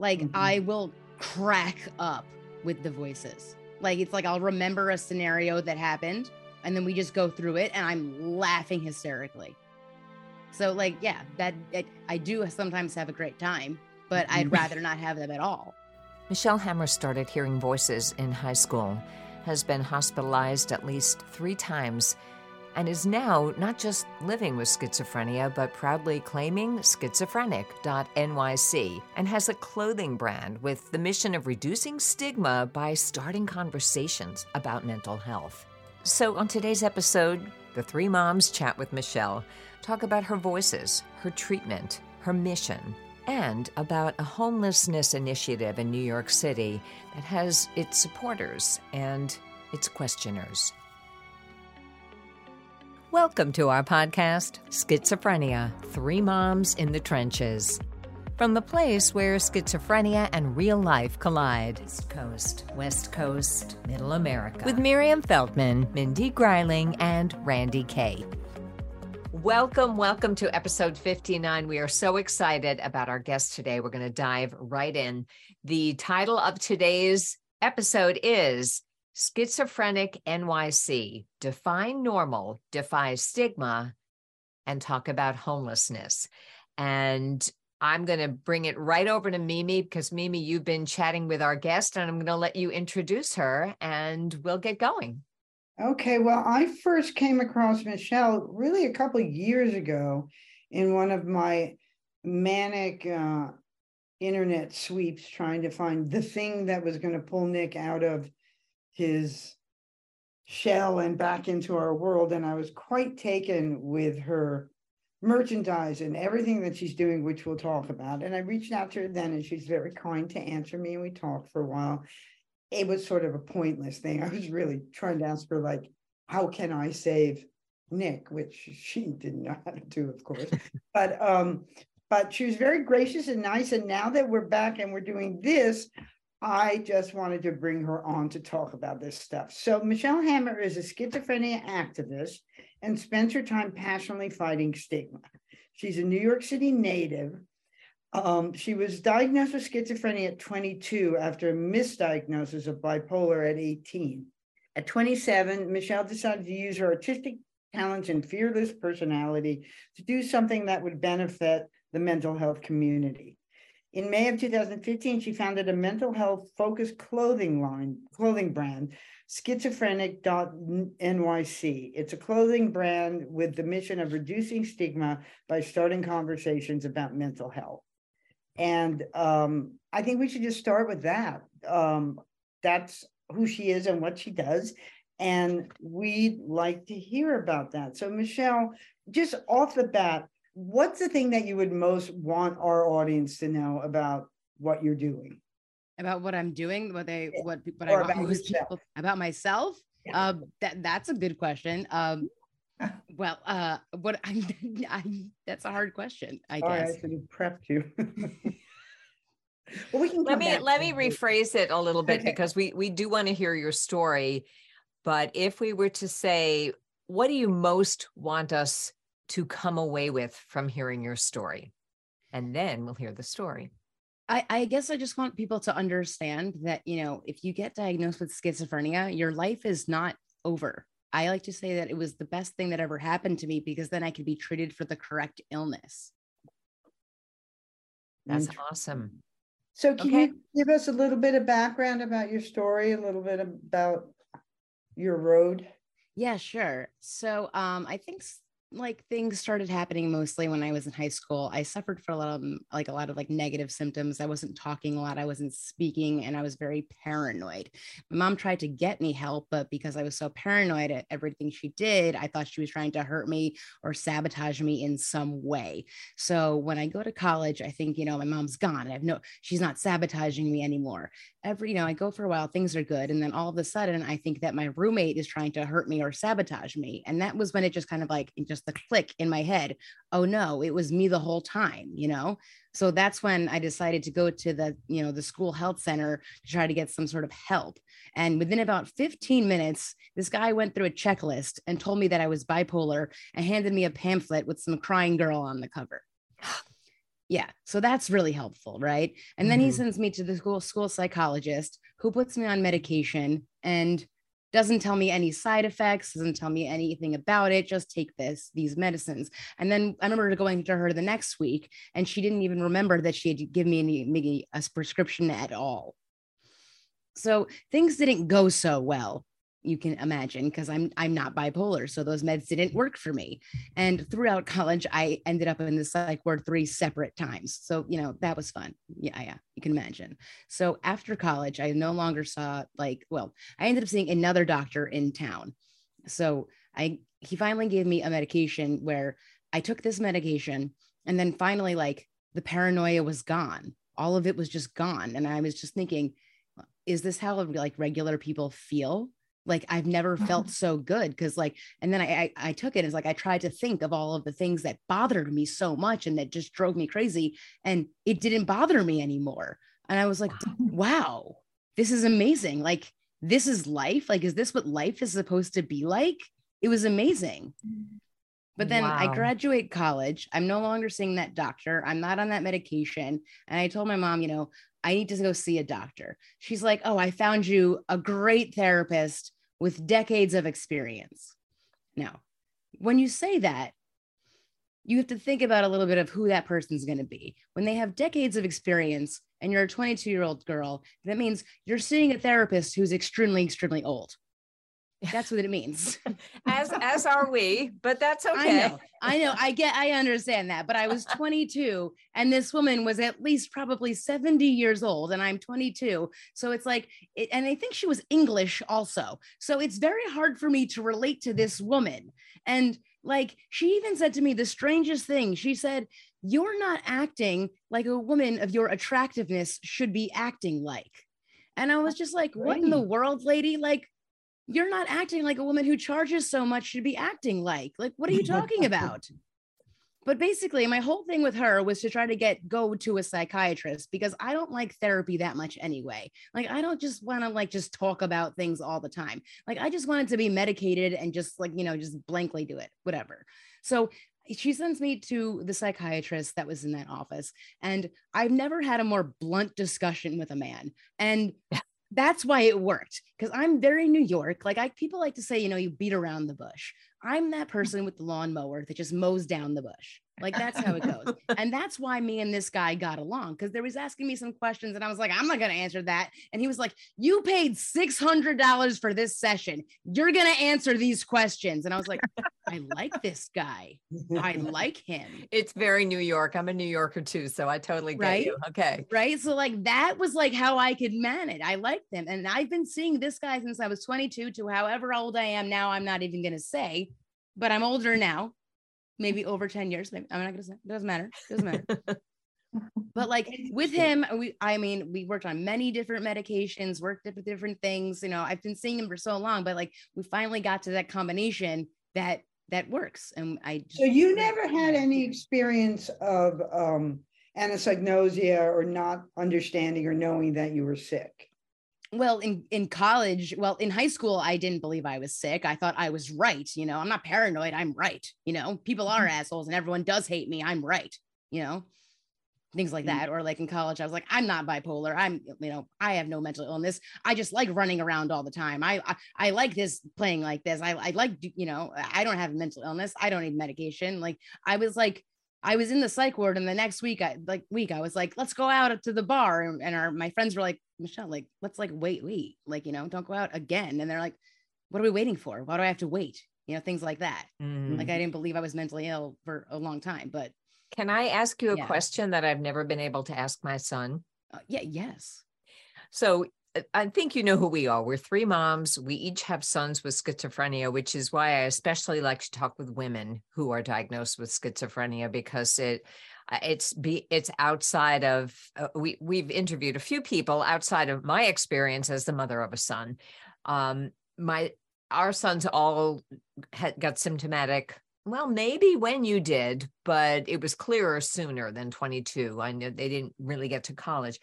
Like mm-hmm. I will crack up with the voices. Like it's like I'll remember a scenario that happened and then we just go through it and I'm laughing hysterically. So like yeah, that it, I do sometimes have a great time, but I'd mm-hmm. rather not have them at all. Michelle Hammer started hearing voices in high school, has been hospitalized at least 3 times and is now not just living with schizophrenia, but proudly claiming schizophrenic.nyc and has a clothing brand with the mission of reducing stigma by starting conversations about mental health. So, on today's episode, the three moms chat with Michelle, talk about her voices, her treatment, her mission, and about a homelessness initiative in New York City that has its supporters and its questioners. Welcome to our podcast, Schizophrenia Three Moms in the Trenches. From the place where schizophrenia and real life collide. East Coast, West Coast, Middle America. With Miriam Feldman, Mindy Greiling, and Randye Kaye. Welcome, welcome to episode 59. We are so excited about our guest today. We're going to dive right in. The title of today's episode is Schizophrenic NYC, define normal, defy stigma, and talk about homelessness. And I'm going to bring it right over to Mimi because Mimi, you've been chatting with our guest, and I'm going to let you introduce her and we'll get going. Okay. Well, I first came across Michelle really a couple years ago in one of my manic uh, internet sweeps trying to find the thing that was going to pull Nick out of his shell and back into our world. And I was quite taken with her merchandise and everything that she's doing, which we'll talk about. And I reached out to her then, and she's very kind to answer me. And we talked for a while. It was sort of a pointless thing. I was really trying to ask her, like, how can I save Nick, which she didn't know how to do, of course. but um, but she was very gracious and nice. And now that we're back and we're doing this, I just wanted to bring her on to talk about this stuff. So, Michelle Hammer is a schizophrenia activist and spends her time passionately fighting stigma. She's a New York City native. Um, she was diagnosed with schizophrenia at 22 after a misdiagnosis of bipolar at 18. At 27, Michelle decided to use her artistic talents and fearless personality to do something that would benefit the mental health community. In May of 2015, she founded a mental health focused clothing line, clothing brand, schizophrenic.nyc. It's a clothing brand with the mission of reducing stigma by starting conversations about mental health. And um, I think we should just start with that. Um, that's who she is and what she does. And we'd like to hear about that. So, Michelle, just off the bat, what's the thing that you would most want our audience to know about what you're doing? About what I'm doing, what they what what or I want most people about myself. Yeah. Um, that that's a good question. Um, well, uh, what I, I that's a hard question. I All guess. Right, so prepped you. well, we can let me let me rephrase it a little bit okay. because we we do want to hear your story. But if we were to say, what do you most want us to come away with from hearing your story. And then we'll hear the story. I, I, guess I just want people to understand that, you know, if you get diagnosed with schizophrenia, your life is not over. I like to say that it was the best thing that ever happened to me because then I could be treated for the correct illness. That's awesome. So, can okay. you give us a little bit of background about your story, a little bit about your road? Yeah, sure. So, um, I think like things started happening mostly when I was in high school. I suffered for a lot of like a lot of like negative symptoms. I wasn't talking a lot, I wasn't speaking, and I was very paranoid. My mom tried to get me help, but because I was so paranoid at everything she did, I thought she was trying to hurt me or sabotage me in some way. So when I go to college, I think, you know, my mom's gone. I have no, she's not sabotaging me anymore. Every, you know, I go for a while, things are good. And then all of a sudden, I think that my roommate is trying to hurt me or sabotage me. And that was when it just kind of like, just just the click in my head oh no it was me the whole time you know so that's when i decided to go to the you know the school health center to try to get some sort of help and within about 15 minutes this guy went through a checklist and told me that i was bipolar and handed me a pamphlet with some crying girl on the cover Yeah. So that's really helpful, right? And then he Mhm. sends me to the school school psychologist who puts me on medication and doesn't tell me any side effects, doesn't tell me anything about it, just take this these medicines. And then I remember going to her the next week and she didn't even remember that she had given me any maybe a prescription at all. So things didn't go so well you can imagine because i'm i'm not bipolar so those meds didn't work for me. And throughout college i ended up in the psych ward three separate times. So you know that was fun. Yeah yeah you can imagine. So after college i no longer saw like well i ended up seeing another doctor in town. So i he finally gave me a medication where i took this medication and then finally like the paranoia was gone. All of it was just gone. And i was just thinking is this how like regular people feel like I've never felt mm-hmm. so good because like and then I, I I took it as like I tried to think of all of the things that bothered me so much and that just drove me crazy and it didn't bother me anymore and I was like wow this is amazing like this is life like is this what life is supposed to be like it was amazing but then I graduate college. I'm no longer seeing that doctor. I'm not on that medication. And I told my mom, you know, I need to go see a doctor. She's like, Oh, I found you a great therapist with decades of experience. Now, when you say that, you have to think about a little bit of who that person's going to be. When they have decades of experience and you're a 22 year old girl, that means you're seeing a therapist who's extremely, extremely old. That's what it means. as as are we, but that's I okay. know, I know, I get, I understand that, but I was 22 and this woman was at least probably 70 years old and I'm 22. So it's like, it, and I think she was English also. So it's very hard for me to relate to this woman. And like, she even said to me the strangest thing. She said, You're not acting like a woman of your attractiveness should be acting like. And I was just like, What in the world, lady? Like, you're not acting like a woman who charges so much should be acting like. Like, what are you talking about? But basically, my whole thing with her was to try to get go to a psychiatrist because I don't like therapy that much anyway. Like, I don't just want to like just talk about things all the time. Like, I just wanted to be medicated and just like, you know, just blankly do it, whatever. So she sends me to the psychiatrist that was in that office. And I've never had a more blunt discussion with a man. And that's why it worked because I'm very New York. Like I people like to say, you know, you beat around the bush. I'm that mm. person with the lawnmower that just mows down the bush. Like that's how it goes. and that's why me and this guy got along because there was asking me some questions and I was like, I'm not gonna answer that. And he was like, You paid six hundred dollars for this session. You're gonna answer these questions. And I was like, I like this guy. I like him. It's very New York. I'm a New Yorker too, so I totally get Right? you. Okay. right? So like that was like how I could manage. I liked them, and I've been seeing this guy since I was 22 to however old I am now. I'm not even gonna say, but I'm older now, maybe over 10 years. Maybe I'm not gonna say. It doesn't matter. It doesn't matter. but like with him, we I mean, we worked on many different medications, worked with different things. You know, I've been seeing him for so long, but like we finally got to that combination that that works. And I just, So you never had any experience of um anosognosia or not understanding or knowing that you were sick? Well in in college well in high school i didn't believe i was sick. I thought i was right you know i'm not paranoid i'm right you know people are assholes and everyone does hate me i'm right you know things like Mm. that. Or like in college i was like i'm not bipolar i'm you know i have no mental illness i just like running around all the time i i, I like this playing like this i, I like you know i don't have mental illness i don't need medication like i was like I was in the psych ward, and the next week, I like week, I was like, "Let's go out to the bar," and, and our my friends were like, "Michelle, like, let's like wait, wait, like you know, don't go out again." And they're like, "What are we waiting for? Why do I have to wait?" You know, things like that. Mm. Like I didn't believe I was mentally ill for a long time, but Can I ask you a Yeah. question that I've never been able to ask my son? uh, yeah, yes, So I think you know who we are. We're three moms. We each have sons with schizophrenia, which is why I especially like to talk with women who are diagnosed with schizophrenia because it uh, it's be it's outside of uh, we we've interviewed a few people outside of my experience as the mother of a son. Um, my our sons all had got symptomatic. Well, maybe when you did, but it was clearer sooner than 22. I know they didn't really get to college.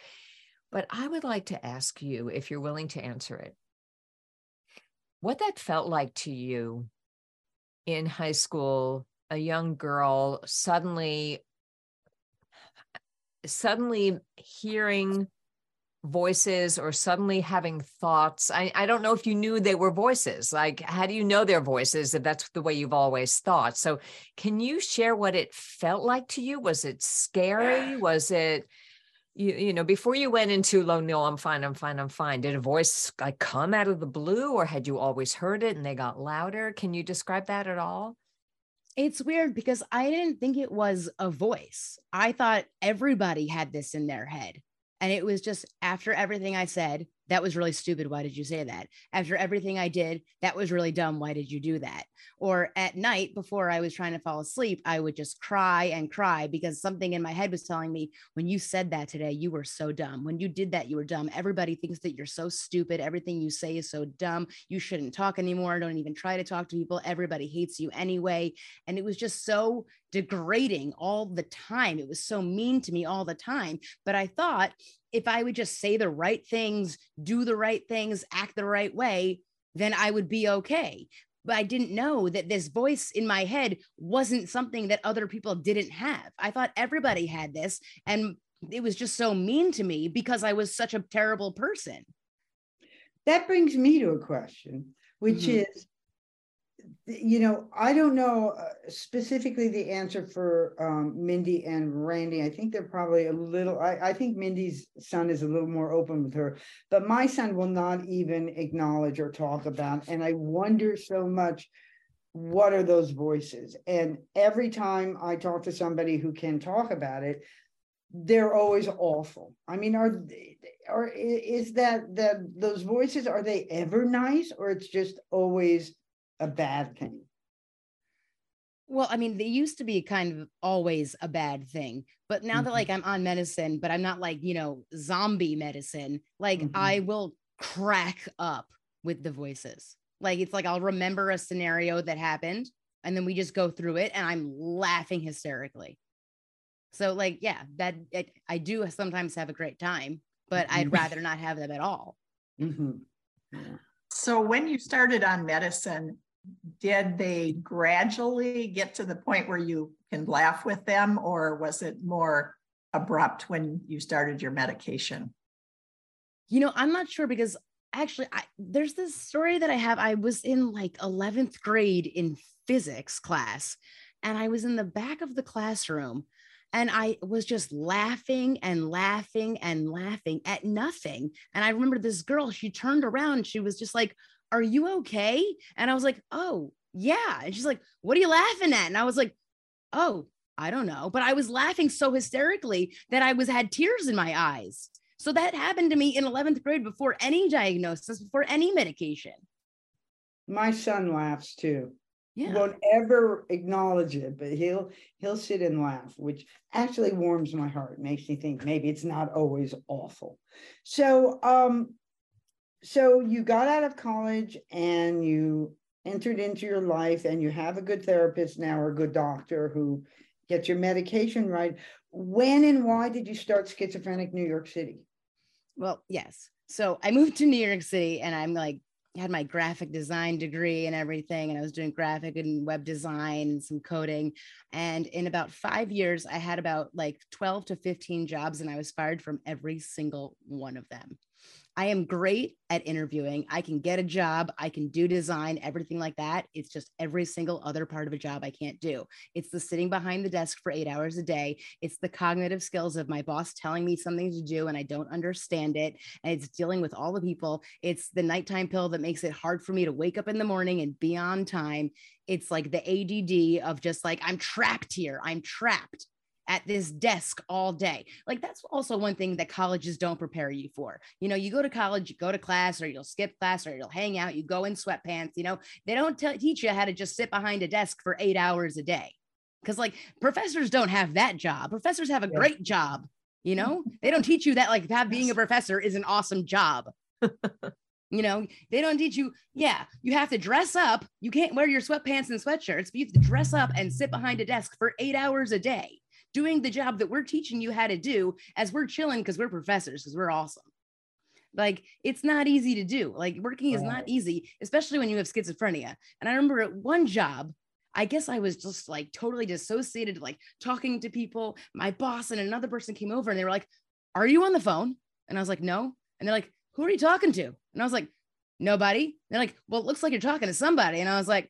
But I would like to ask you, if you're willing to answer it, what that felt like to you in high school, a young girl suddenly suddenly hearing voices or suddenly having thoughts? I, I don't know if you knew they were voices. Like how do you know they're voices if that's the way you've always thought? So can you share what it felt like to you? Was it scary? Was it you, you know before you went into low no i'm fine i'm fine i'm fine did a voice like come out of the blue or had you always heard it and they got louder can you describe that at all it's weird because I didn't think it was a voice. I thought everybody had this in their head. And it was just after everything I said, that was really stupid. Why did you say that? After everything I did, that was really dumb. Why did you do that? Or at night before I was trying to fall asleep, I would just cry and cry because something in my head was telling me, when you said that today, you were so dumb. When you did that, you were dumb. Everybody thinks that you're so stupid. Everything you say is so dumb. You shouldn't talk anymore. Don't even try to talk to people. Everybody hates you anyway. And it was just so degrading all the time. It was so mean to me all the time. But I thought if I would just say the right things, do the right things, act the right way, then I would be okay. But I didn't know that this voice in my head wasn't something that other people didn't have. I thought everybody had this. And it was just so mean to me because I was such a terrible person. That brings me to a question, which mm-hmm. is you know, I don't know uh, specifically the answer for um, Mindy and Randye. I think they're probably a little, I, I, think Mindy's son is a little more open with her, but my son will not even acknowledge or talk about. And I wonder so much what are those voices? And every time I talk to somebody who can talk about it, they're always awful. I mean, are or is that that those voices are they ever nice or it's just always a bad thing? Well, I mean, they used to be kind of always a bad thing, but now mm-hmm. that like I'm on medicine, but I'm not like, you know, zombie medicine, like mm-hmm. I will crack up with the voices. Like it's like I'll remember a scenario that happened and then we just go through it and I'm laughing hysterically. So like, yeah, that it, I do sometimes have a great time, but I'd mm-hmm. rather not have them at all. Mm-hmm. Yeah. So when you started on medicine, did they gradually get to the point where you can laugh with them, or was it more abrupt when you started your medication? You know, I'm not sure because actually, I, there's this story that I have. I was in like 11th grade in physics class, and I was in the back of the classroom and I was just laughing and laughing and laughing at nothing. And I remember this girl, she turned around, she was just like, are you okay? And I was like, oh, yeah. And she's like, what are you laughing at? And I was like, oh, I don't know. But I was laughing so hysterically that I was had tears in my eyes. So that happened to me in 11th grade before any diagnosis, before any medication. My son laughs too. Yeah. He won't ever acknowledge it, but he'll he'll sit and laugh, which actually warms my heart, makes me think maybe it's not always awful. So um so you got out of college and you entered into your life and you have a good therapist now or a good doctor who gets your medication right. When and why did you start schizophrenic new york city? Well yes. So i moved to new york city and i'm like had my graphic design degree and everything and i was doing graphic and web design and some coding. And in about five years i had about like 12 to 15 jobs and i was fired from every single one of them I am great at interviewing. I can get a job, I can do design, everything like that. It's just every single other part of a job I can't do. It's the sitting behind the desk for eight hours a day. It's the cognitive skills of my boss telling me something to do and I don't understand it. And it's dealing with all the people. It's the nighttime pill that makes it hard for me to wake up in the morning and be on time. It's like the ADD of just like, I'm trapped here. I'm trapped at this desk all day. Like that's also one thing that colleges don't prepare you for. You know, you go to college, you go to class, or you'll skip class, or you'll hang out, you go in sweatpants. You know, they don't t- teach you how to just sit behind a desk for eight hours a day. Because like professors don't have that job. Professors have a yeah. great job. You know, they don't teach you that like that being a professor is an awesome job. You know, they don't teach you, yeah, you have to dress up. You can't wear your sweatpants and sweatshirts, but you have to dress up and sit behind a desk for eight hours a day doing the job that we're teaching you how to do as we're chilling because we're professors, because we're awesome. Like it's not easy to do. Like working is not easy, especially when you have schizophrenia. And I remember at one job, I guess I was just like totally dissociated, like talking to people. My boss and another person came over and they were like, Are you on the phone? And I was like, No. And they're like, Who are you talking to? And I was like, Nobody. They're like, Well, it looks like you're talking to somebody. And I was like,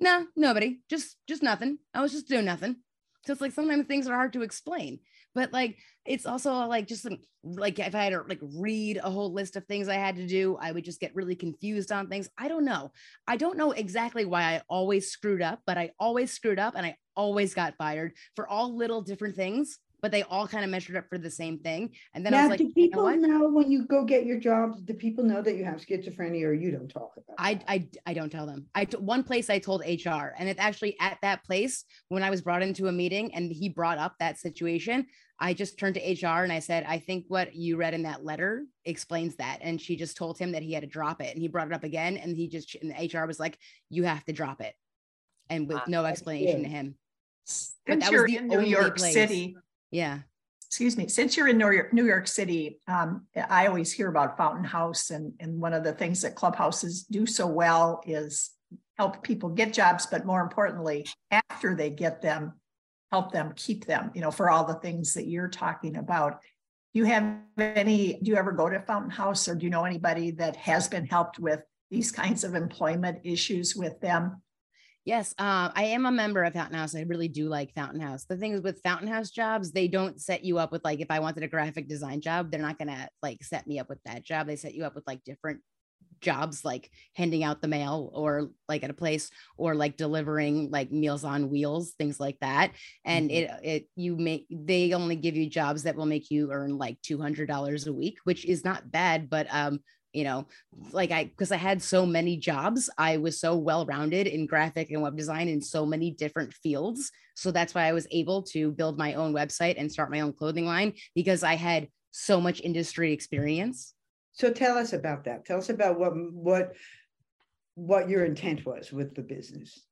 No, nah, nobody. Just, just nothing. I was just doing nothing. So it's like sometimes things are hard to explain but like it's also like just like if I had to like read a whole list of things I had to do, I would just get really confused on things. I don't know. I don't know exactly why I always screwed up, but I always screwed up and I always got fired for all little different things but they all kind of measured up for the same thing. And then now, I was like, do people you know, know, when you go get your jobs? Do people know that you have schizophrenia, or you don't talk about? I I I don't tell them. I one place I told HR, and it's actually at that place when I was brought into a meeting and he brought up that situation. I just turned to HR and I said, I think what you read in that letter explains that. And she just told him that he had to drop it. And he brought it up again. And he just, and the HR was like, you have to drop it. And with no explanation to him. Since you're in New York place. City, yeah. Excuse me. Since you're in New York, New York City, um, I always hear about Fountain House, and and one of the things that clubhouses do so well is help people get jobs, but more importantly, after they get them, help them keep them. You know, for all the things that you're talking about. Do you have any? Do you ever go to Fountain House, or do you know anybody that has been helped with these kinds of employment issues with them? Yes, uh, I am a member of Fountain House. I really do like Fountain House. The thing is with Fountain House jobs, they don't set you up with like if I wanted a graphic design job, they're not gonna like set me up with that job. They set you up with like different jobs like handing out the mail or like at a place or like delivering like meals on wheels things like that and mm-hmm. it it you make they only give you jobs that will make you earn like $200 a week which is not bad but um you know like i because i had so many jobs i was so well rounded in graphic and web design in so many different fields. So that's why i was able to build my own website and start my own clothing line because i had so much industry experience. So tell us about that. Tell us about what what what your intent was with the business.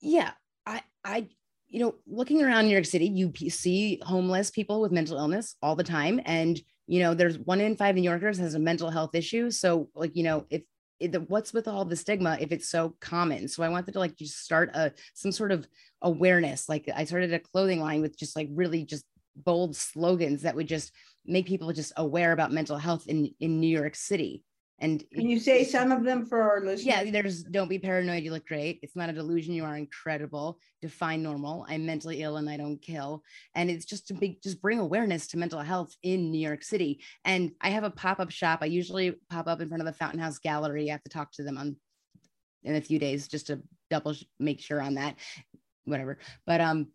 Yeah i i you know looking around new york city you see homeless people with mental illness all the time. And you know there's one in five new yorkers has a mental health issue. So like you know if, if what's with all the stigma if it's so common? So i wanted to like just start a some sort of awareness. Like i started a clothing line with just like really just bold slogans that would just make people just aware about mental health in in new york city and can you say some of them for our listeners? Yeah, there's don't be paranoid, you look great. It's not a delusion, you are incredible. Define normal. I'm mentally ill and I don't kill. And it's just to be just bring awareness to mental health in New York City. And I have a pop-up shop. I usually pop up in front of the Fountain House Gallery. I have to talk to them on in a few days just to double make sure on that. Whatever. But um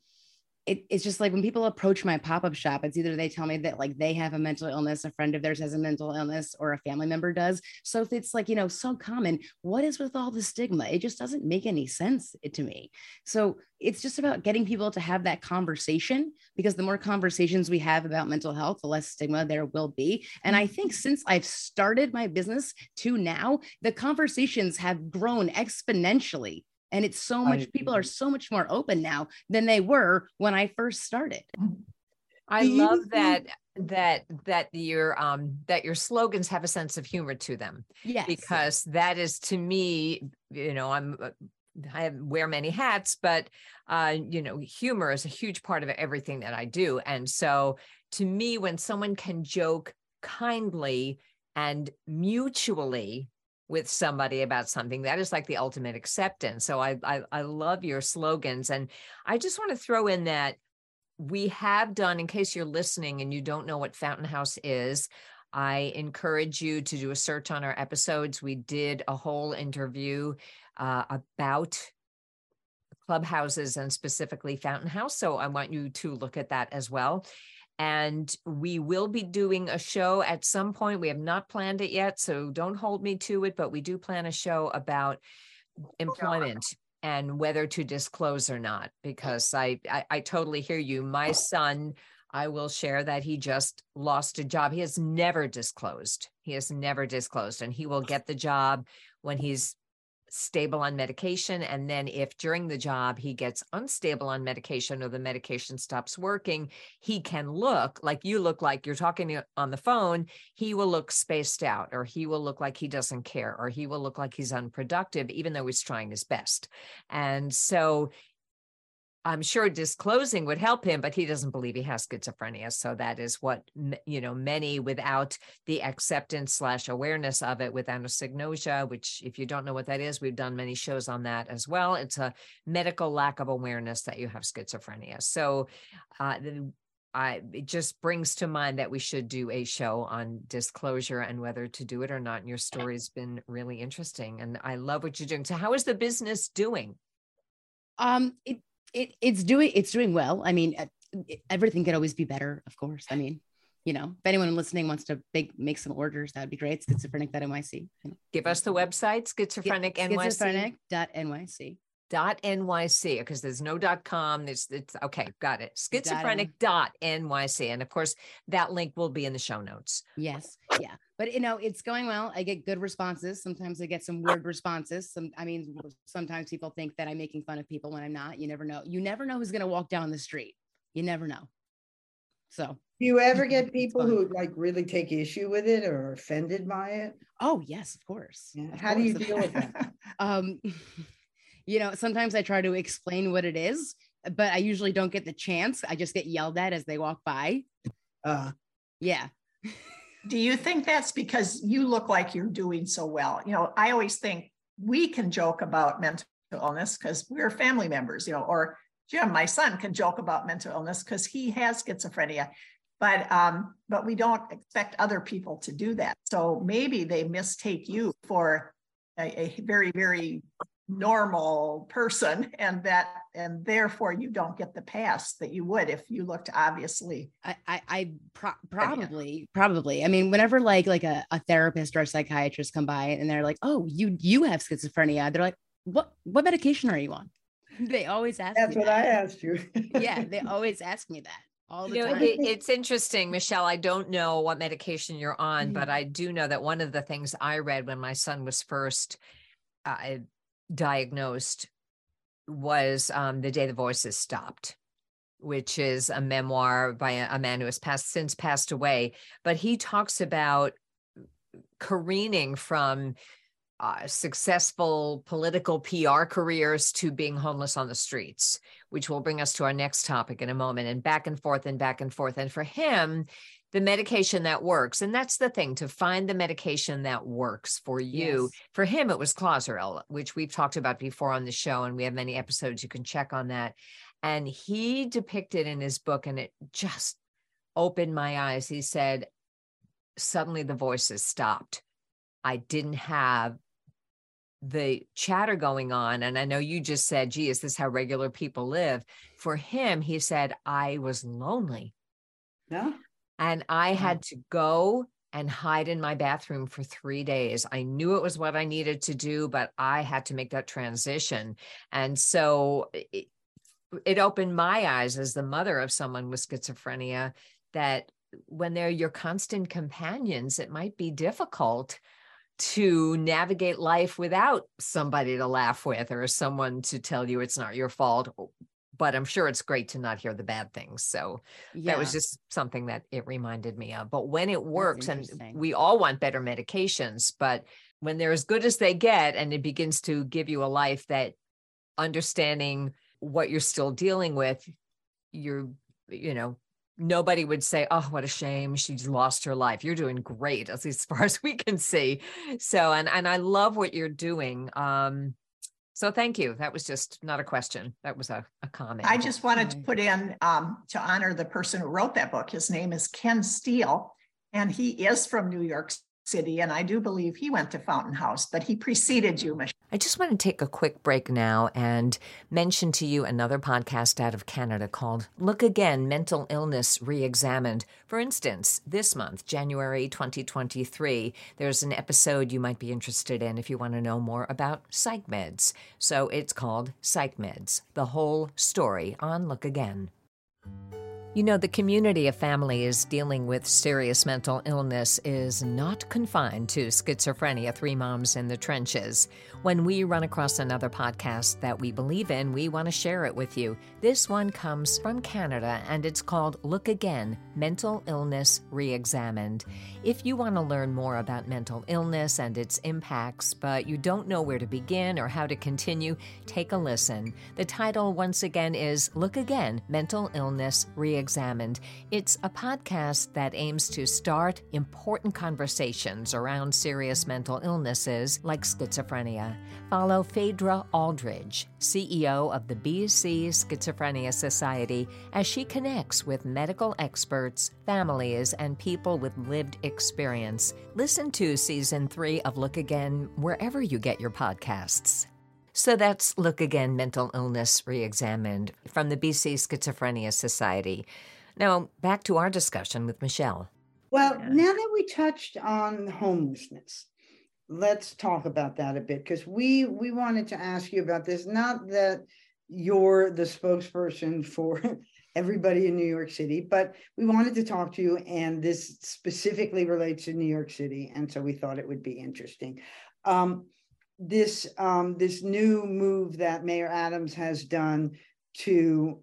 it, it's just like when people approach my pop-up shop it's either they tell me that like they have a mental illness a friend of theirs has a mental illness or a family member does. So if it's like you know so common what is with all the stigma? It just doesn't make any sense to me. So it's just about getting people to have that conversation because the more conversations we have about mental health the less stigma there will be. And i think mm-hmm. since i've started my business to now the conversations have grown exponentially and it's so much I, people are so much more open now than they were when i first started. I love that that that your um that your slogans have a sense of humor to them. Yes. Because that is to me you know i'm uh, I wear many hats, but uh, you know, humor is a huge part of everything that I do. And so, to me, when someone can joke kindly and mutually with somebody about something that is like the ultimate acceptance so I, I i love your slogans and i just want to throw in that we have done in case you're listening and you don't know what fountain house is i encourage you to do a search on our episodes. We did a whole interview uh, about clubhouses and specifically fountain house so i want you to look at that as well and we will be doing a show at some point. We have not planned it yet, so don't hold me to it, but we do plan a show about employment and whether to disclose or not, because I, I, I totally hear you. My son, I will share that he just lost a job. He has never disclosed. He has never disclosed, and he will get the job when he's stable on medication. And then if during the job he gets unstable on medication or the medication stops working, he can look like you look like you're talking on the phone. He will look spaced out, or he will look like he doesn't care, or he will look like he's unproductive, even though he's trying his best. And so I'm sure disclosing would help him, but he doesn't believe he has schizophrenia. So that is what you know. Many without the acceptance slash awareness of it with anosognosia, which if you don't know what that is, we've done many shows on that as well. It's a medical lack of awareness that you have schizophrenia. So uh, I, it just brings to mind that we should do a show on disclosure and whether to do it or not. And your story's been really interesting, and I love what you're doing. So, how is the business doing? Um, it it it's doing it's doing well. I mean, everything could always be better, of course. I mean, you know, if anyone listening wants to make make some orders, that would be great. Schizophrenic.nyc. Give us the website, schizophrenic Schizophrenic.nyc dot nyc because there's no dot com there's it's okay got it. Schizophrenic dot nyc and of course that link will be in the show notes. Yes yeah but you know it's going well i get good responses sometimes i get some weird responses some i mean sometimes people think that i'm making fun of people when i'm not you never know you never know who's going to walk down the street you never know. So do you ever get people who like really take issue with it or are offended by it? Oh yes of course yeah. of how course. do you deal with that? Um you know, sometimes I try to explain what it is, but I usually don't get the chance. I just get yelled at as they walk by. Uh, yeah. Do you think that's because you look like you're doing so well? You know, I always think we can joke about mental illness because we're family members, you know, or Jim, my son, can joke about mental illness because he has schizophrenia. But um, but we don't expect other people to do that. So maybe they mistake you for a, a very, very normal person and that and therefore you don't get the pass that you would if you looked obviously i i, I pro- probably probably i mean whenever like like a, a therapist or a psychiatrist come by and they're like oh you you have schizophrenia they're like what what medication are you on they always ask that's what that. i asked you yeah they always ask me that all the you know, time. it, it's interesting, Michelle. I don't know what medication you're on, mm-hmm. but I do know that one of the things I read when my son was first uh, diagnosed was um, The Day the Voices Stopped, which is a memoir by a, man who has passed since passed away. But he talks about careening from uh, successful political PR careers to being homeless on the streets, which will bring us to our next topic in a moment, and back and forth and back and forth. And for him, the medication that works. And that's the thing to find the medication that works for you. Yes. For him, it was Clozaril, which we've talked about before on the show, and we have many episodes you can check on that. And he depicted in his book, and it just opened my eyes. He said, Suddenly the voices stopped. I didn't have the chatter going on. And I know you just said, gee, is this how regular people live? For him, he said, I was lonely. Yeah. And I mm-hmm. had to go and hide in my bathroom for three days. I knew it was what I needed to do, but I had to make that transition. And so it, it opened my eyes as the mother of someone with schizophrenia that when they're your constant companions, it might be difficult to navigate life without somebody to laugh with or someone to tell you it's not your fault but I'm sure it's great to not hear the bad things. So yeah. that was just something that it reminded me of. But when it works, and we all want better medications, but when they're as good as they get and it begins to give you a life that understanding what you're still dealing with, you're, you know, nobody would say, Oh, what a shame. She's lost her life. You're doing great, at least as far as we can see. So, and, and I love what you're doing. Um, so thank you. That was just not a question. That was a, a comment. I just wanted to put in um, to honor the person who wrote that book. His name is Ken Steele, and he is from New York City, and I do believe he went to Fountain House, but he preceded you, Michelle. I just want to take a quick break now and mention to you another podcast out of Canada called Look Again Mental Illness Reexamined. For instance, this month, January 2023, there's an episode you might be interested in if you want to know more about psych meds. So it's called Psych Meds The Whole Story on Look Again. You know, the community of families dealing with serious mental illness is not confined to schizophrenia, Three Moms in the Trenches. When we run across another podcast that we believe in, we want to share it with you. This one comes from Canada and it's called Look Again Mental Illness Reexamined. If you want to learn more about mental illness and its impacts, but you don't know where to begin or how to continue, take a listen. The title, once again, is Look Again Mental Illness Reexamined Examined. It's a podcast that aims to start important conversations around serious mental illnesses like schizophrenia. Follow Phaedra Aldridge, CEO of the BC Schizophrenia Society, as she connects with medical experts, families, and people with lived experience. Listen to season three of Look Again wherever you get your podcasts. So that's Look Again Mental Illness Reexamined from the BC Schizophrenia Society. Now, back to our discussion with Michelle. Well, yeah. now that we touched on homelessness, let's talk about that a bit because we we wanted to ask you about this. Not that you're the spokesperson for everybody in New York City, but we wanted to talk to you, and this specifically relates to New York City, and so we thought it would be interesting. Um, this um, this new move that Mayor Adams has done to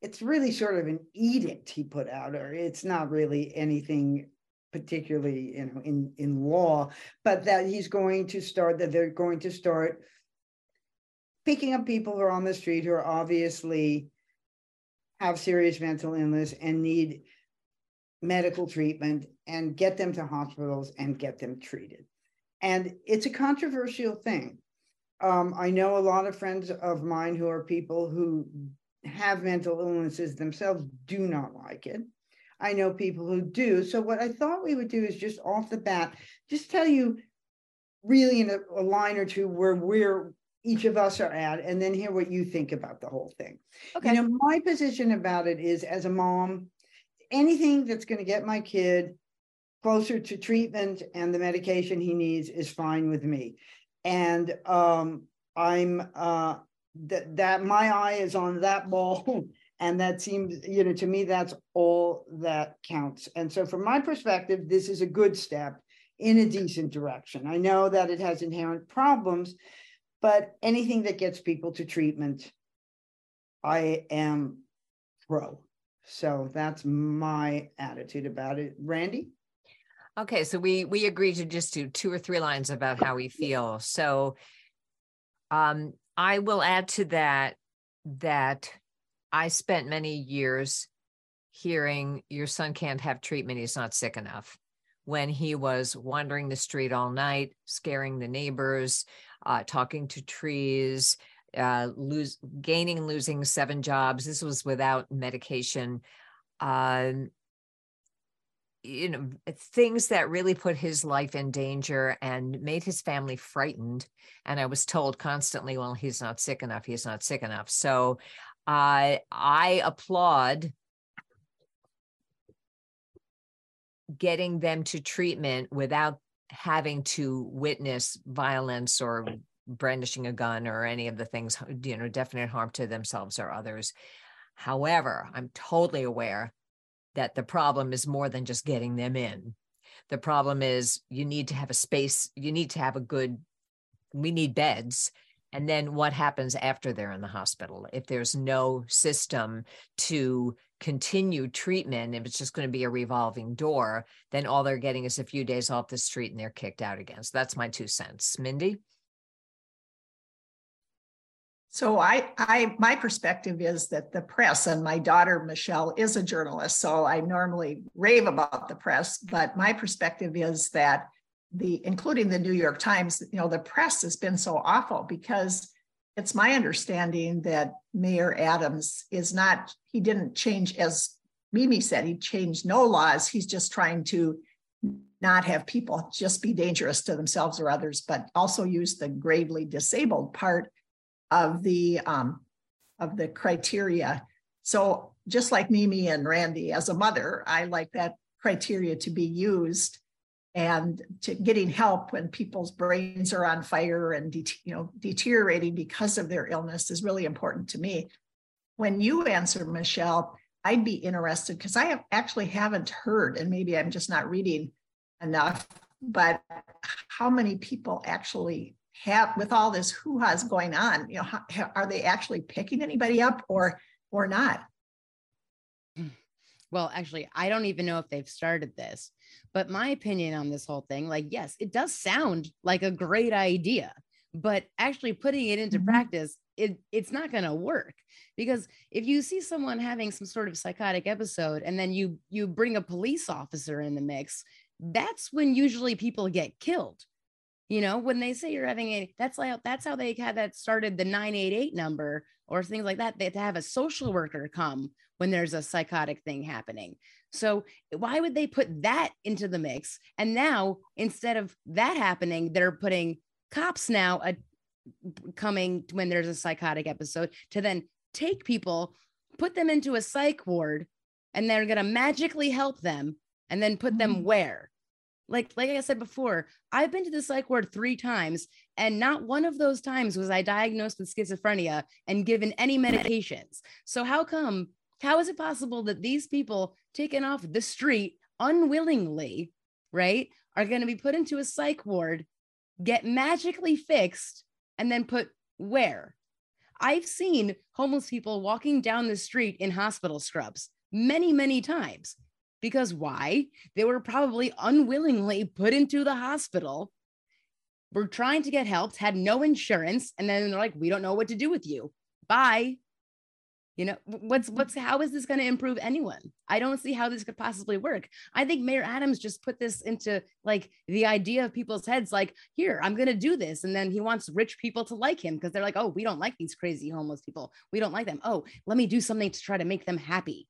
it's really sort of an edict he put out, or it's not really anything particularly you know in in law, but that he's going to start that they're going to start picking up people who are on the street who are obviously have serious mental illness and need medical treatment and get them to hospitals and get them treated. And it's a controversial thing. Um, I know a lot of friends of mine who are people who have mental illnesses themselves do not like it. I know people who do. So, what I thought we would do is just off the bat, just tell you really in a, a line or two where we're each of us are at, and then hear what you think about the whole thing. Okay. You know, my position about it is as a mom, anything that's going to get my kid closer to treatment and the medication he needs is fine with me. And um, I'm uh, that that my eye is on that ball. And that seems, you know, to me, that's all that counts. And so, from my perspective, this is a good step in a decent direction. I know that it has inherent problems, but anything that gets people to treatment, I am pro. So that's my attitude about it. Randye? Okay, so we we agreed to just do two or three lines about how we feel. So um I will add to that that I spent many years hearing your son can't have treatment, he's not sick enough. When he was wandering the street all night, scaring the neighbors, uh, talking to trees, uh, lose gaining and losing seven jobs. This was without medication. Um, you know things that really put his life in danger and made his family frightened. And i was told constantly well he's not sick enough he's not sick enough. So i i applaud getting them to treatment without having to witness violence or brandishing a gun or any of the things you know definite harm to themselves or others. However i'm totally aware that the problem is more than just getting them in. The problem is you need to have a space, you need to have a good, we need beds. And then what happens after they're in the hospital? If there's no system to continue treatment, if it's just going to be a revolving door, then all they're getting is a few days off the street and they're kicked out again. So that's my two cents. Mindy? So I, I, my perspective is that the press, and my daughter Michelle is a journalist, so I normally rave about the press. But my perspective is that the, including the New York Times, you know, the press has been so awful because it's my understanding that Mayor Adams is not, he didn't change, as Mimi said, he changed no laws. He's just trying to not have people just be dangerous to themselves or others, but also use the gravely disabled part of the um, of the criteria. So just like Mimi and Randye, as a mother, I like that criteria to be used and to getting help when people's brains are on fire and you know deteriorating because of their illness is really important to me. When you answer, Michelle, I'd be interested because I have actually haven't heard, and maybe I'm just not reading enough, but how many people actually have with all this who has going on, you know, how, are they actually picking anybody up or or not? Well, actually, I don't even know if they've started this, but my opinion on this whole thing, like, yes, it does sound like a great idea, but actually putting it into mm-hmm. practice, it, it's not going to work because if you see someone having some sort of psychotic episode and then you you bring a police officer in the mix that's when usually people get killed you know when they say you're having a that's like that's how they had that started the 988 number or things like that they have to have a social worker come when there's a psychotic thing happening. So why would they put that into the mix? And now instead of that happening they're putting cops now a, coming when there's a psychotic episode to then take people put them into a psych ward and they're going to magically help them and then put them mm. where like like i said before i've been to the psych ward three times and not one of those times was i diagnosed with schizophrenia and given any medications. So how come how is it possible that these people taken off the street unwillingly right are going to be put into a psych ward get magically fixed and then put where? I've seen homeless people walking down the street in hospital scrubs many many times because why? They were probably unwillingly put into the hospital, were trying to get help, had no insurance, and then they're like, we don't know what to do with you. Bye. You know, what's what's how is this going to improve anyone? I don't see how this could possibly work. I think Mayor Adams just put this into like the idea of people's heads like, here, I'm going to do this. And then he wants rich people to like him because they're like, oh, we don't like these crazy homeless people. We don't like them. Oh, let me do something to try to make them happy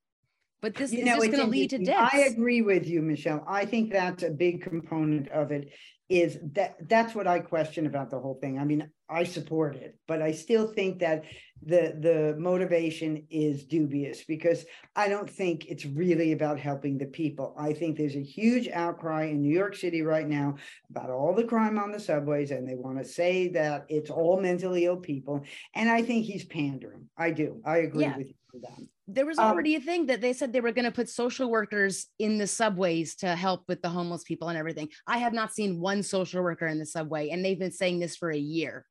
but this you is know, just going to lead to death. I agree with you, Michelle. I think that's a big component of it. Is that that's what I question about the whole thing. I mean, I support it, but I still think that the the motivation is dubious because I don't think it's really about helping the people. I think there's a huge outcry in New York City right now about all the crime on the subways, and they want to say that it's all mentally ill people. And I think he's pandering. I do. I agree yeah. with you for that there was um, already um, a thing that they said they were going to put social workers in the subways to help with the homeless people and everything. I have not seen one social worker in the subway, and they've been saying this for a year.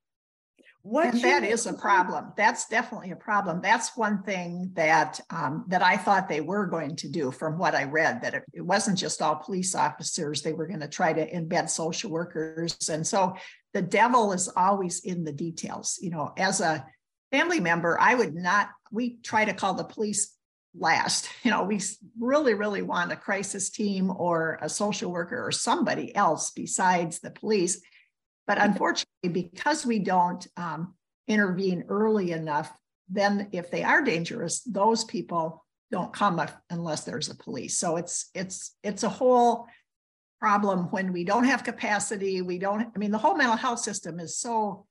What and that is a problem. That's definitely a problem. That's one thing that um, that I thought they were going to do, from what I read. That it, it wasn't just all police officers; they were going to try to embed social workers, and so the devil is always in the details. You know, as a family member, I would not, we try to call the police last. You know, we really, really want a crisis team or a social worker or somebody else besides the police. But unfortunately, because we don't um, intervene early enough, then if they are dangerous, those people don't come unless there's a police. So it's it's it's a whole problem when we don't have capacity. We don't. I mean, the whole mental health system is so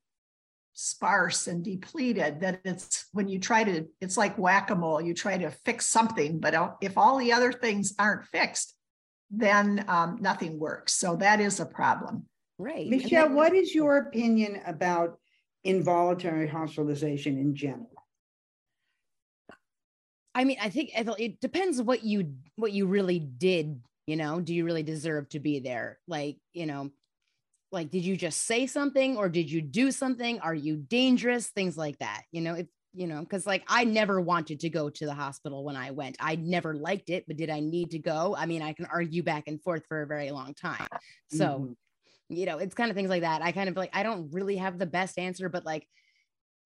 sparse and depleted that it's when you try to it's like whack-a-mole you try to fix something but if all the other things aren't fixed then um, nothing works. So that is a problem. Right. Michelle then, what is your opinion about involuntary hospitalization in general? I mean i think it depends what you what you really did you know? Do you really deserve to be there? Like you know like did you just say something or did you do something? Are you dangerous? Things like that you know if you know because like i never wanted to go to the hospital when i went. I never liked it but did i need to go? I mean i can argue back and forth for a very long time. So mm-hmm. you know it's kind of things like that. I kind of like i don't really have the best answer but like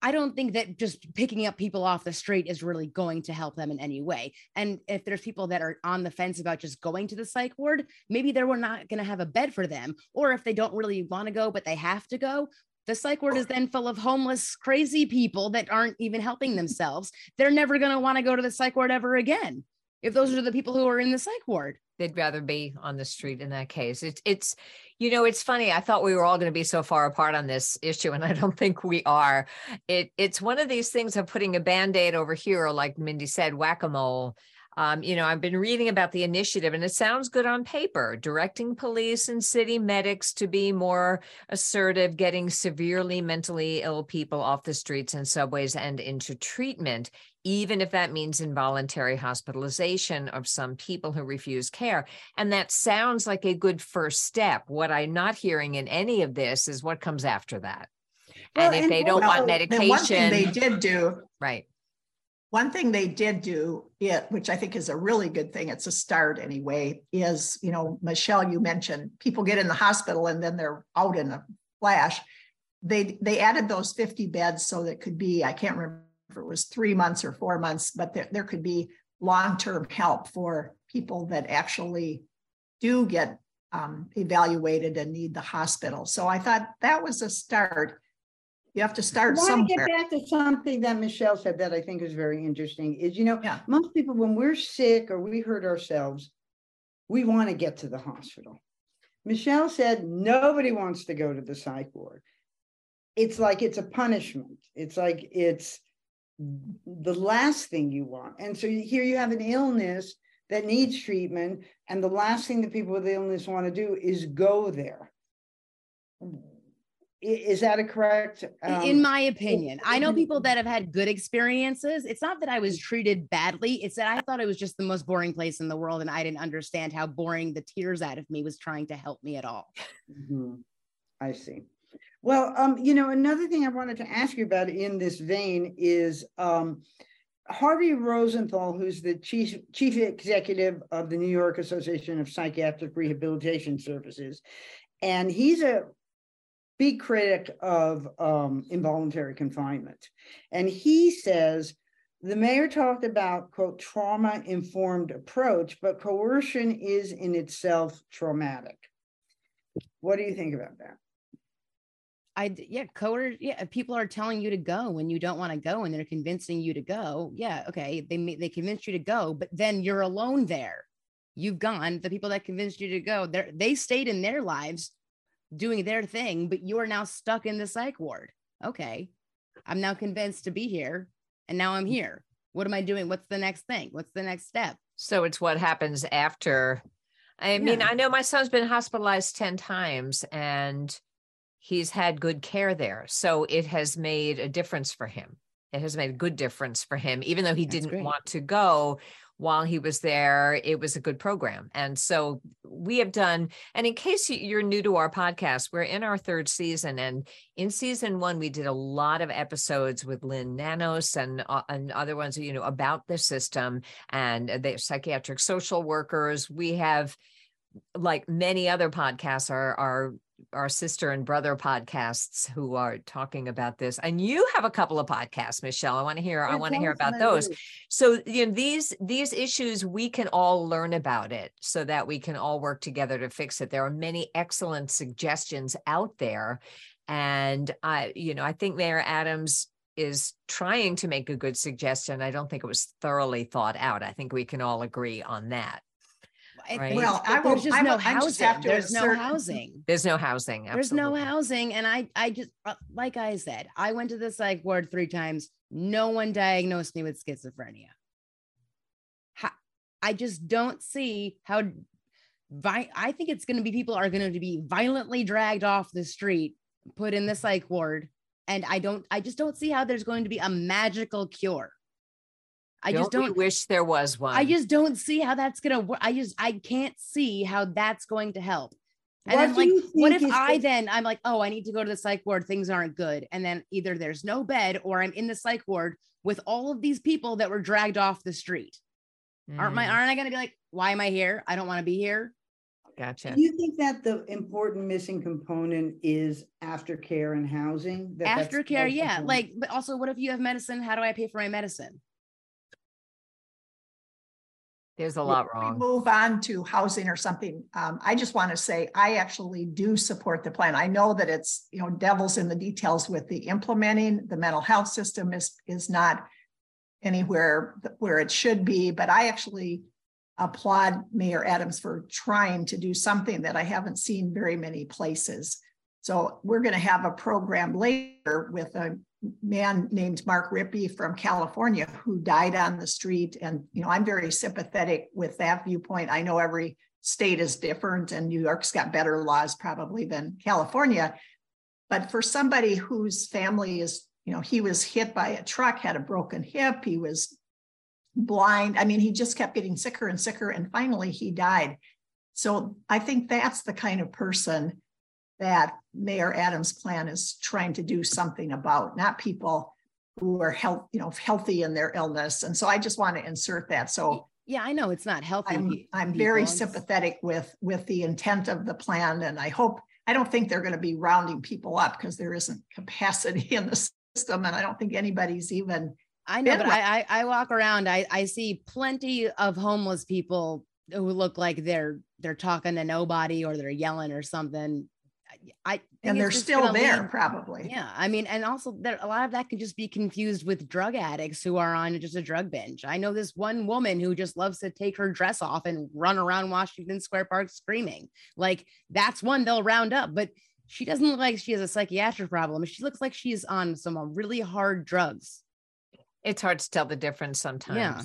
I don't think that just picking up people off the street is really going to help them in any way. And if there's people that are on the fence about just going to the psych ward, maybe they're not going to have a bed for them. Or if they don't really want to go, but they have to go, the psych ward is then full of homeless, crazy people that aren't even helping themselves. They're never going to want to go to the psych ward ever again if those are the people who are in the psych ward. They'd rather be on the street in that case. It's it's you know it's funny. I thought we were all going to be so far apart on this issue and i don't think we are. It it's one of these things of putting a band-aid over here or like mindy said whack-a-mole. Um, you know, I've been reading about the initiative and it sounds good on paper, directing police and city medics to be more assertive, getting severely mentally ill people off the streets and subways and into treatment. Even if that means involuntary hospitalization of some people who refuse care. And that sounds like a good first step. What I'm not hearing in any of this is what comes after that. Well, and if and they don't well, want medication, one thing they did do, right? One thing they did do, it which I think is a really good thing. It's a start anyway. Is you know, Michelle, you mentioned people get in the hospital and then they're out in a flash. They they added those 50 beds so that could be I can't remember if it was three months or four months, but there, there could be long-term help for people that actually do get um, evaluated and need the hospital. So I thought that was a start. You have to start I want to get back to something that Michelle said that I think is very interesting is, you know, yeah. most people, when we're sick or we hurt ourselves, we want to get to the hospital. Michelle said nobody wants to go to the psych ward. It's like it's a punishment. It's like it's the last thing you want. And so here you have an illness that needs treatment, and the last thing that people with illness want to do is go there. Is that a correct? Um, in my opinion, I know people that have had good experiences. It's not that I was treated badly, it's that I thought it was just the most boring place in the world, and I didn't understand how boring the tears out of me was trying to help me at all. Mm-hmm. I see. Well, um, you know, another thing I wanted to ask you about in this vein is um, Harvey Rosenthal, who's the chief chief executive of the New York Association of Psychiatric Rehabilitation Services, and he's a big critic of um, involuntary confinement, and he says the mayor talked about quote trauma informed approach, but coercion is in itself traumatic. What do you think about that? I yeah, coder yeah, people are telling you to go when you don't want to go and they're convincing you to go. Yeah, okay, they they convinced you to go, but then you're alone there. You've gone. The people that convinced you to go, they they stayed in their lives doing their thing, but you are now stuck in the psych ward. Okay. I'm now convinced to be here and now I'm mm. here. What am I doing? What's the next thing? What's the next step? So it's what happens after. I mean, yeah. I know my son's been hospitalized 10 times and he's had good care there. So it has made a difference for him. It has made a good difference for him, even though he That's didn't great. want to go while he was there. It was a good program. And so we have done, and in case you're new to our podcast, we're in our third season. And in season one, we did a lot of episodes with Lynn Nanos and, uh, and other ones, you know, about the system and the psychiatric social workers. We have like many other podcasts are are our sister and brother podcasts who are talking about this and you have a couple of podcasts michelle i want to hear i want to hear about those. so you know these these issues we can all learn about it so that we can all work together to fix it. There are many excellent suggestions out there and i you know i think mayor adams is trying to make a good suggestion. I don't think it was thoroughly thought out. I think we can all agree on that Right. Well, I will, there's just I no housing. There's no housing. There's no housing. Absolutely. There's no housing. And I, I just, uh, like I said, I went to the psych ward three times. No one diagnosed me with schizophrenia. I just don't see how. I think it's going to be people are going to be violently dragged off the street, put in the psych ward, and I don't. I just don't see how there's going to be a magical cure. I don't just don't wish there was one. I just don't see how that's gonna work. I just I can't see how that's going to help. And what then like what if I the- then I'm like, oh, I need to go to the psych ward, things aren't good. And then either there's no bed or I'm in the psych ward with all of these people that were dragged off the street. Mm. Aren't my mm. aren't I gonna be like, why am I here? I don't want to be here. Gotcha. Do you think that the important missing component is aftercare and housing? That aftercare, yeah. Like, but also, what if you have medicine? How do I pay for my medicine? There's a lot wrong. We move on to housing or something. Um, I just want to say I actually do support the plan. I know that it's you know devils in the details with the implementing. The mental health system is is not anywhere where it should be, but I actually applaud Mayor Adams for trying to do something that I haven't seen very many places. So we're going to have a program later with a man named Mark Rippey from California who died on the street. And, you know, I'm very sympathetic with that viewpoint. I know every state is different and New York's got better laws probably than California. But for somebody whose family is you know, he was hit by a truck, had a broken hip, he was blind. I mean, he just kept getting sicker and sicker, and finally he died. So I think that's the kind of person that Mayor Adams' plan is trying to do something about, not people who are health, you know, healthy in their illness. And so I just want to insert that. So yeah, I know it's not healthy. I'm, I'm very sympathetic with with the intent of the plan, and I hope I don't think they're going to be rounding people up because there isn't capacity in the system, and I don't think anybody's even. I know, but I, I I walk around. I I see plenty of homeless people who look like they're they're talking to nobody or they're yelling or something. I and they're still there lead, probably. Yeah, I mean, and also there a lot of that can just be confused with drug addicts who are on just a drug binge. I know this one woman who just loves to take her dress off and run around Washington Square Park screaming. Like that's one they'll round up, but she doesn't look like she has a psychiatric problem. She looks like she's on some uh, really hard drugs. It's hard to tell the difference sometimes. Yeah.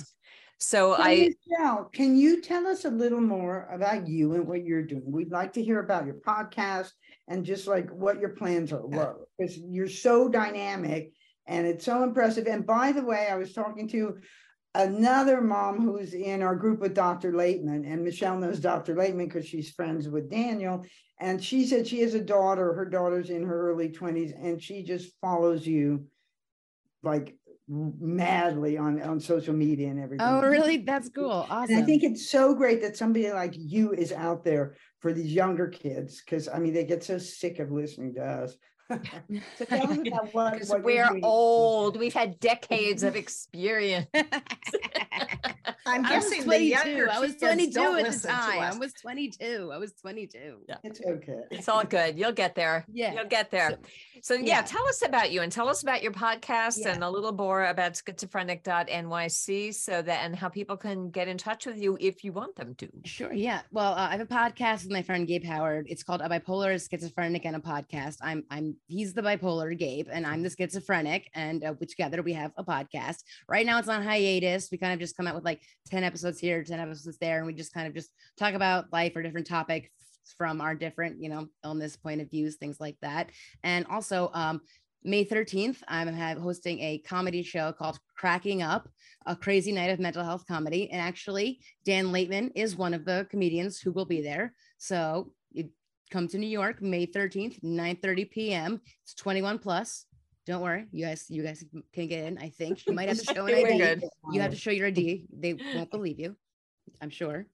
So can I you tell, can you tell us a little more about you and what you're doing? We'd like to hear about your podcast and just like what your plans are. Because you're so dynamic and it's so impressive. And by the way, I was talking to another mom who's in our group with Dr. Laitman, and Michelle knows Dr. Laitman because she's friends with Daniel. And she said she has a daughter, her daughter's in her early 20s, and she just follows you like madly on on social media and everything. Oh, really? That's cool. Awesome. And I think it's so great that somebody like you is out there for these younger kids because I mean they get so sick of listening to us. so tell us what, what we're old. We've had decades of experience. I'm guessing the younger I was 22 at the time. I was 22. I was 22. Yeah. It's okay. It's all good. You'll get there. Yeah. You'll get there. So, so yeah, yeah, tell us about you and tell us about your podcast yeah. and a little more about schizophrenic.nyc so that and how people can get in touch with you if you want them to. Sure. Yeah. Well, uh, I have a podcast with my friend Gabe Howard. It's called A Bipolar Schizophrenic and a Podcast. I'm I'm he's the bipolar Gabe and I'm the schizophrenic and uh, together we have a podcast. Right now it's on hiatus. We kind of just come out with like 10 episodes here, 10 episodes there and we just kind of just talk about life or different topics from our different, you know, illness point of views, things like that. And also, um, May 13th, I'm hosting a comedy show called Cracking Up, a crazy night of mental health comedy. And actually, Dan Laitman is one of the comedians who will be there. So you come to New York, May 13th, 9 30 p.m. It's 21 plus. Don't worry, you guys, you guys can get in. I think you might have to show an ID. You have to show your ID. They won't believe you, I'm sure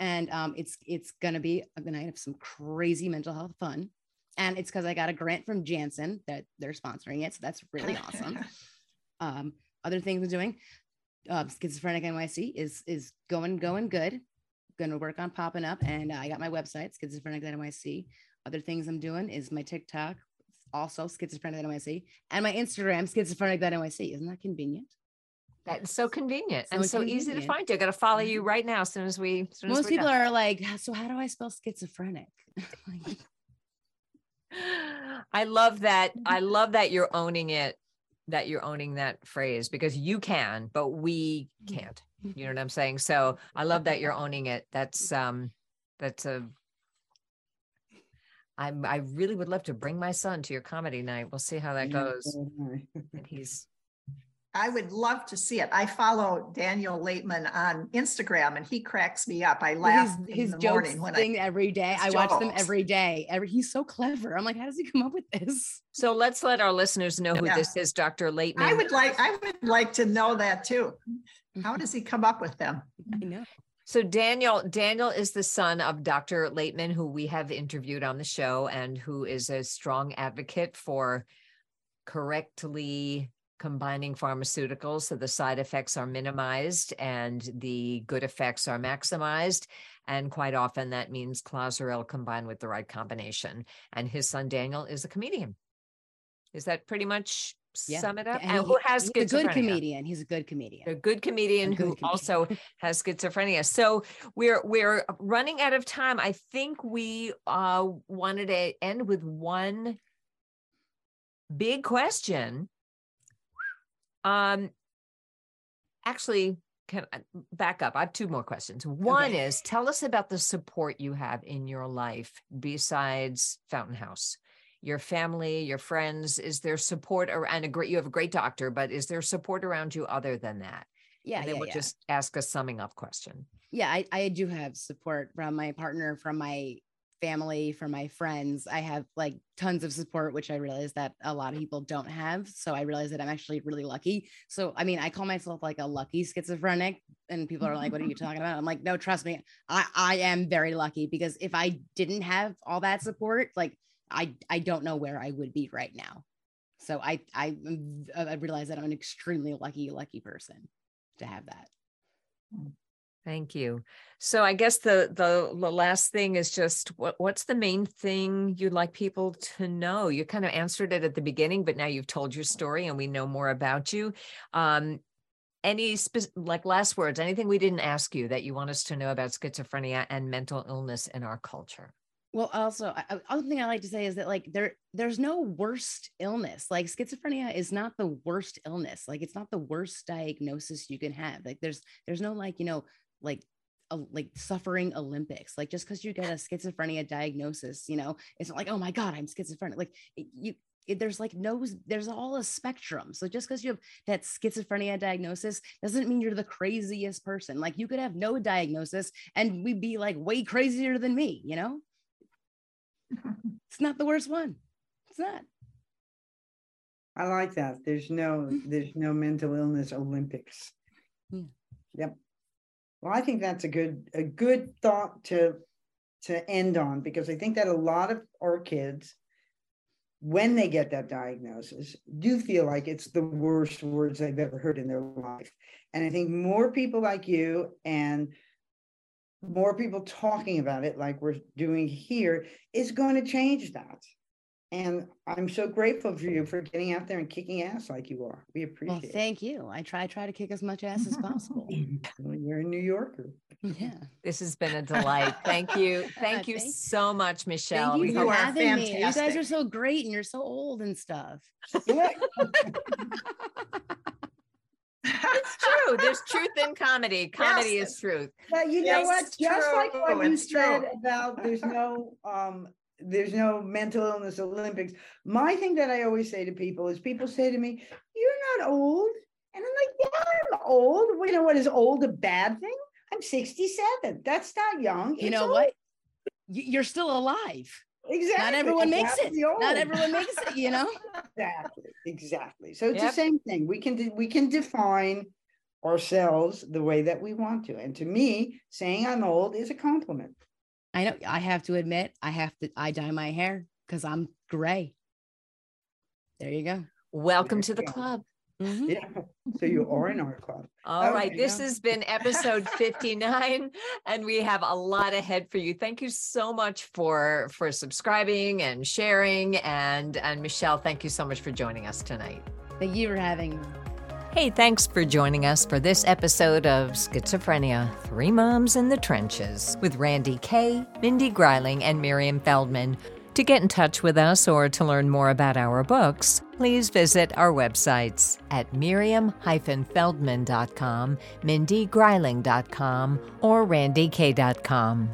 and um, it's it's gonna be a night of some crazy mental health fun and it's because i got a grant from janssen that they're sponsoring it so that's really awesome um, other things i'm doing uh, schizophrenic nyc is is going going good gonna work on popping up and uh, i got my website schizophrenic nyc other things i'm doing is my tiktok also schizophrenic nyc and my instagram schizophrenic nyc isn't that convenient that's so convenient so and so convenient. easy to find. You I got to follow you right now. As soon as we, as soon most as people done. are like, so how do I spell schizophrenic? I love that. I love that you're owning it. That you're owning that phrase because you can, but we can't. You know what I'm saying? So I love that you're owning it. That's um, that's a I'm, I really would love to bring my son to your comedy night. We'll see how that goes. and he's I would love to see it. I follow Daniel Laitman on Instagram and he cracks me up. I laugh his, his in the morning when I every day. I watch them every day. Every he's so clever. I'm like, how does he come up with this? So let's let our listeners know who yeah. this is, Dr. Laitman. I would like I would like to know that too. How does he come up with them? I know. So Daniel, Daniel is the son of Dr. Laitman, who we have interviewed on the show and who is a strong advocate for correctly combining pharmaceuticals so the side effects are minimized and the good effects are maximized. And quite often that means Clozaril combined with the right combination. And his son Daniel is a comedian. Is that pretty much yeah. sum it up? And, and who has he's a good comedian. He's a good comedian. A good comedian a good who comedian. also has schizophrenia. So we're we're running out of time. I think we uh, wanted to end with one big question um, actually, can I back up? I have two more questions. One okay. is tell us about the support you have in your life besides Fountain House. Your family, your friends? Is there support or and a great you have a great doctor, but is there support around you other than that? Yeah, and then yeah, we'll yeah. just ask a summing up question. yeah, I, I do have support from my partner, from my family, from my friends. I have like tons of support, which I realize that a lot of people don't have. So I realize that I'm actually really lucky. So I mean, I call myself like a lucky schizophrenic, and people are like, "What are you talking about?" I'm like, "No, trust me, I I am very lucky because if I didn't have all that support, like I I don't know where I would be right now." So I I I realize that I'm an extremely lucky lucky person to have that. Thank you. So I guess the, the the last thing is just what what's the main thing you'd like people to know? You kind of answered it at the beginning, but now you've told your story and we know more about you. Um, any spe- like last words? Anything we didn't ask you that you want us to know about schizophrenia and mental illness in our culture? Well, also, other thing I like to say is that like there, there's no worst illness. Like schizophrenia is not the worst illness. Like it's not the worst diagnosis you can have. Like there's, there's no like you know like a, like suffering Olympics. Like just because you get a schizophrenia diagnosis, you know, it's not like oh my god, I'm schizophrenic. Like you. There's like no, there's all a spectrum. So just because you have that schizophrenia diagnosis doesn't mean you're the craziest person. Like you could have no diagnosis and we'd be like way crazier than me, you know? It's not the worst one. It's not. I like that. There's no, mm-hmm. there's no mental illness Olympics. Yeah. Yep. Well, I think that's a good, a good thought to, to end on, because I think that a lot of our kids, when they get that diagnosis, do feel like it's the worst words they've ever heard in their life. And I think more people like you and more people talking about it like we're doing here is going to change that. And I'm so grateful for you for getting out there and kicking ass like you are. We Well, appreciate it. thank you. I try try to kick as much ass as possible. Well, You're a New Yorker. yeah. This has been a delight. Thank you. Uh, thank you Thank- so much, Michelle. Thank We you you for hope- are having me. You guys are so great and you're so old and stuff. it's true. There's truth in comedy. Comedy Yes. is truth. But you know Yes, what? it's Just like true, what you it's said true. about there's no um there's no mental illness Olympics. My thing that I always say to people is people say to me, You're not old. And I'm like, Yeah, I'm old. Well, you know what? Is old a bad thing? I'm 67. That's not young. You It's know old. what? You're still alive. Exactly. Not everyone makes it. Not everyone makes it, you know? Exactly, exactly. So it's Yep. the same thing. We can de- we can define ourselves the way that we want to. And to me, saying I'm old is a compliment. I know I have to admit, I have to I dye my hair because I'm gray. There you go. Welcome to the go. club. Mhm. Yeah. So you are in our club. All right. Okay. This has been episode 59 and we have a lot ahead for you. Thank you so much for for subscribing and sharing and and Michelle, thank you so much for joining us tonight. Thank you for having me. Hey, thanks for joining us for this episode of Schizophrenia Three Moms in the Trenches with Randye Kaye, Mindy Greiling, and Miriam Feldman. To get in touch with us or to learn more about our books, please visit our websites at miriam-feldman.com, mindygreiling.com, or randyekaye.com.